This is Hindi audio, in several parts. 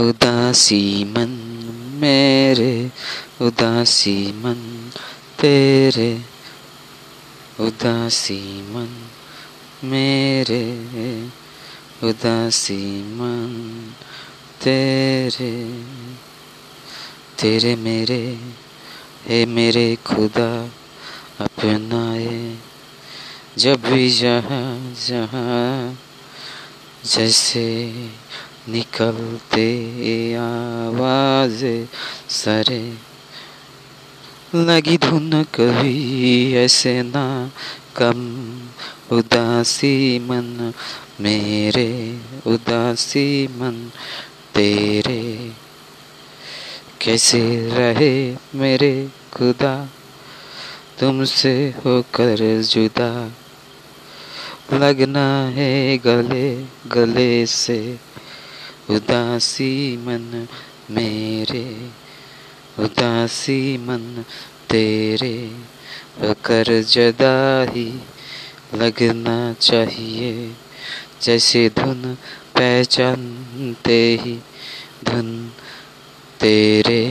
उदासी मन मेरे, उदासी मन तेरे, उदासी मन मेरे, उदासी मन तेरे। तेरे मेरे, हे मेरे खुदा अपनाए जब भी जहाँ जहाँ, जैसे निकलते आवाज़ सरे। लगी धुन कभी ऐसे ना कम। उदासी मन मेरे, उदासी मन तेरे। कैसे रहे मेरे खुदा? तुमसे होकर जुदा। लगना है गले गले से। उदासी मन मेरे, उदासी मन तेरे कर जदा ही लगना चाहिए। जैसे धुन पहचानते ही धुन तेरे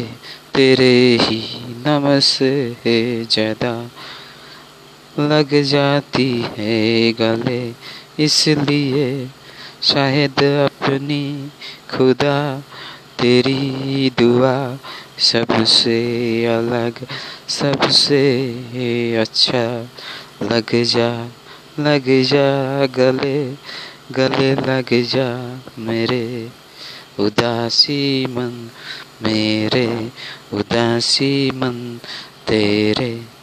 तेरे ही नमस से जदा लग जाती है गले, इसलिए शायद अपनी खुदा तेरी दुआ सबसे अलग, सबसे अच्छा। लग जा लग जा गले गले लग जा मेरे उदासी मन, मेरे उदासी मन तेरे।